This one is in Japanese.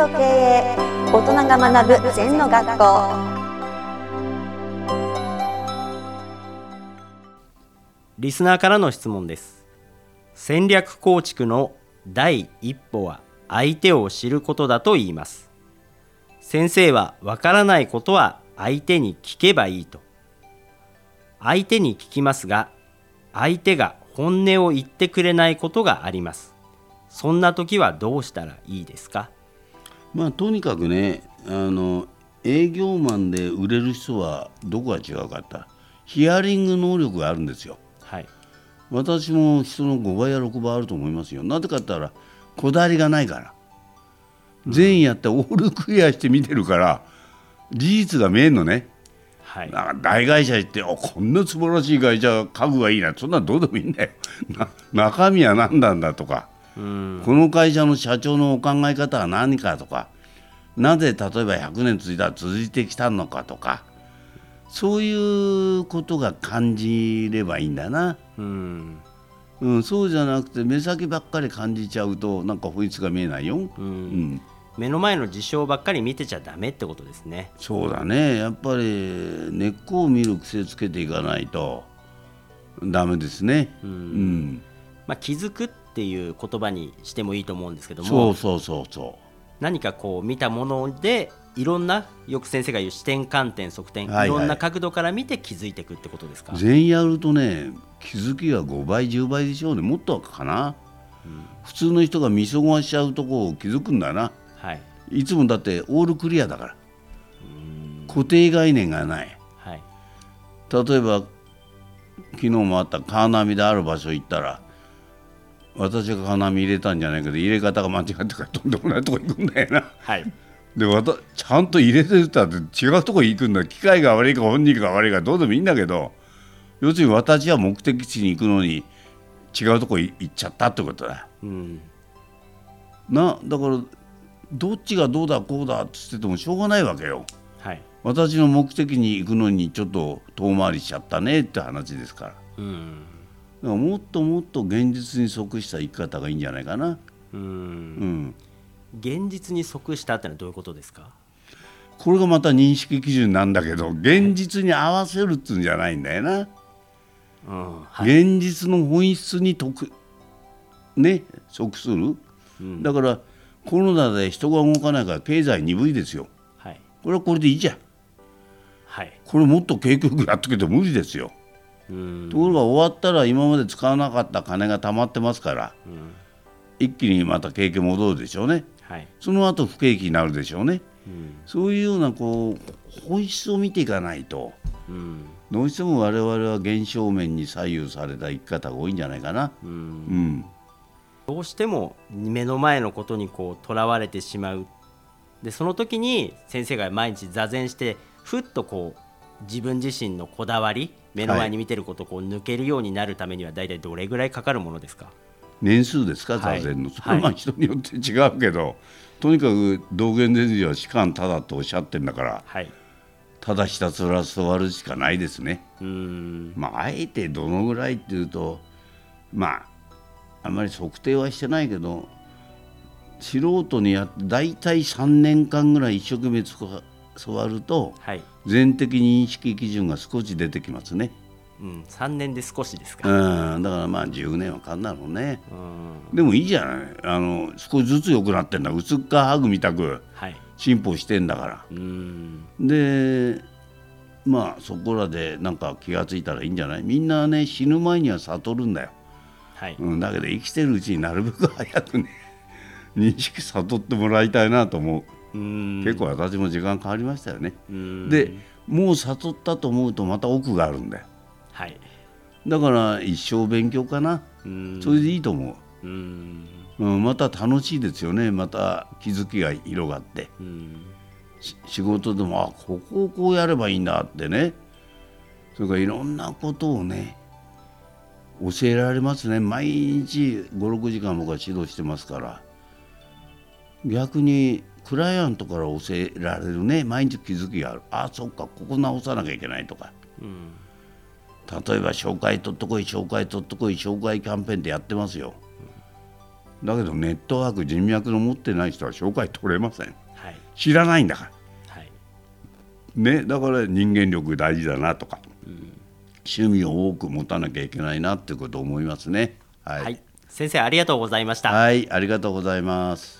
と経営大人が学ぶ禅の学校。リスナーからの質問です。戦略構築の第一歩は相手を知ることだと言います。先生はわからないことは相手に聞けばいいと。相手に聞きますが相手が本音を言ってくれないことがあります。そんな時はどうしたらいいですか？まあとにかくねあの営業マンで売れる人はどこが違うかってヒアリング能力があるんですよ。はい。私も人の5倍や6倍あると思いますよ。なぜかって言ったらこだわりがないから。全員やってオールクリアして見てるから事実が見えんのね。はい。なんか大会社行っておこんな素晴らしい会社家具がいいな。そんなのどうでもいいんだよ。な中身は何なんだとか。うんこの会社の社長のお考え方は何かとかなぜ例えば100年続いたら続いてきたのかとかそういうことが感じればいいんだな、うん。うん、そうじゃなくて目先ばっかり感じちゃうとなんか本質が見えないよ、ううん。ん、目の前の事象ばっかり見てちゃダメってことですね。そうだね。やっぱり根っこを見る癖つけていかないとダメですね、うん。うん、まあ、気づくっていう言葉にしてもいいと思うんですけどそもうそうそうそ何かこう見たものでいろんなよく先生が言う視点観点側点、はいはい。いろんな角度から見て気づいていくってことですか？う全員やるとね気づきが5倍10倍でしょうね。もっとかな、普通の人が見過ごしちゃうとこを気づくんだな。はい。いつもだってオールクリアだから。固定概念がない。はい。例えば昨日もあったカーナビである場所行ったら私がカーナビ入れたんじゃないけど入れ方が間違ってからとんでもないとこ行くんだよな。はい。でわたちゃんと入れてたって違うとこ行くんだ機械が悪いか本人が悪いかどうでもいいんだけど要するに私は目的地に行くのに違うとこ行っちゃったってことだ。うん。なだからどっちがどうだこうだって言っててもしょうがないわけよ。はい。私の目的に行くのにちょっと遠回りしちゃったねって話ですから。うんだからもっともっと現実に即した生き方がいいんじゃないかな、ううん。ん、現実に即したってのはどういうことですか？これがまた認識基準なんだけど現実に合わせるっつうんじゃないんだよな、うんはい。現実の本質に得ね即する、うん。だからコロナで人が動かないから経済鈍いですよ。はい。これはこれでいいじゃん。はい。これもっと景気よくやっとけて無理ですよ。うんところが終わったら今まで使わなかった金が貯まってますからうん。一気にまた景気戻るでしょうね。はい。その後不景気になるでしょうね。うん。そういうようなこう本質を見ていかないとうん。どうしても我々は現象面に左右された生き方が多いんじゃないかな。ううんん、どうしても目の前のことにこうとらわれてしまう。でその時に先生が毎日座禅してふっとこう自分自身のこだわり目の前に見てることをこう抜けるようになるためには大体どれぐらいかかるものですか？年数ですか？はい。座禅の、そはい。れはまあ人によって違うけど、とにかく道元禅師は士官ただとおっしゃってんだからはい。ただひたすら座るしかないですね。うーん。まああえてどのぐらいっていうとまああんまり測定はしてないけど素人にやって大体3年間ぐらい一生懸命つこ座るとはい、全的認識基準が少し出てきますね。うん、3年で少しですうかん、だからまあ10年はかんだろうね。うんでもいいじゃない。あの少しずつ良くなってんだ。薄っかハグみたくはい進歩してんだから。うーんで、まあそこらでなんか気がついたらいいんじゃない？みんなね死ぬ前には悟るんだよ。はいうん、だけど生きてるうちになるべく早くね認識悟ってもらいたいなと思う。結構私も時間かかりましたよね。で、もう悟ったと思うとまた奥があるんだよ。はい。だから一生勉強かな。それでいいと思う。うーん。うん、また楽しいですよね。また気づきが広がって。仕事でもあここをこうやればいいんだってね。それからいろんなことをね教えられますね。毎日56時間僕は指導してますから逆にクライアントから教えられるね。毎日気づきがある。あそっか。ここ直さなきゃいけないとか。うん例えば紹介取ってこい紹介取ってこい紹介キャンペーンってやってますよ。だけどネットワーク人脈の持ってない人は紹介取れません。はい。知らないんだから。はい。ねだから人間力大事だなとか、趣味を多く持たなきゃいけないなっていうことを思いますね。はい、はい、先生ありがとうございました、はい、ありがとうございます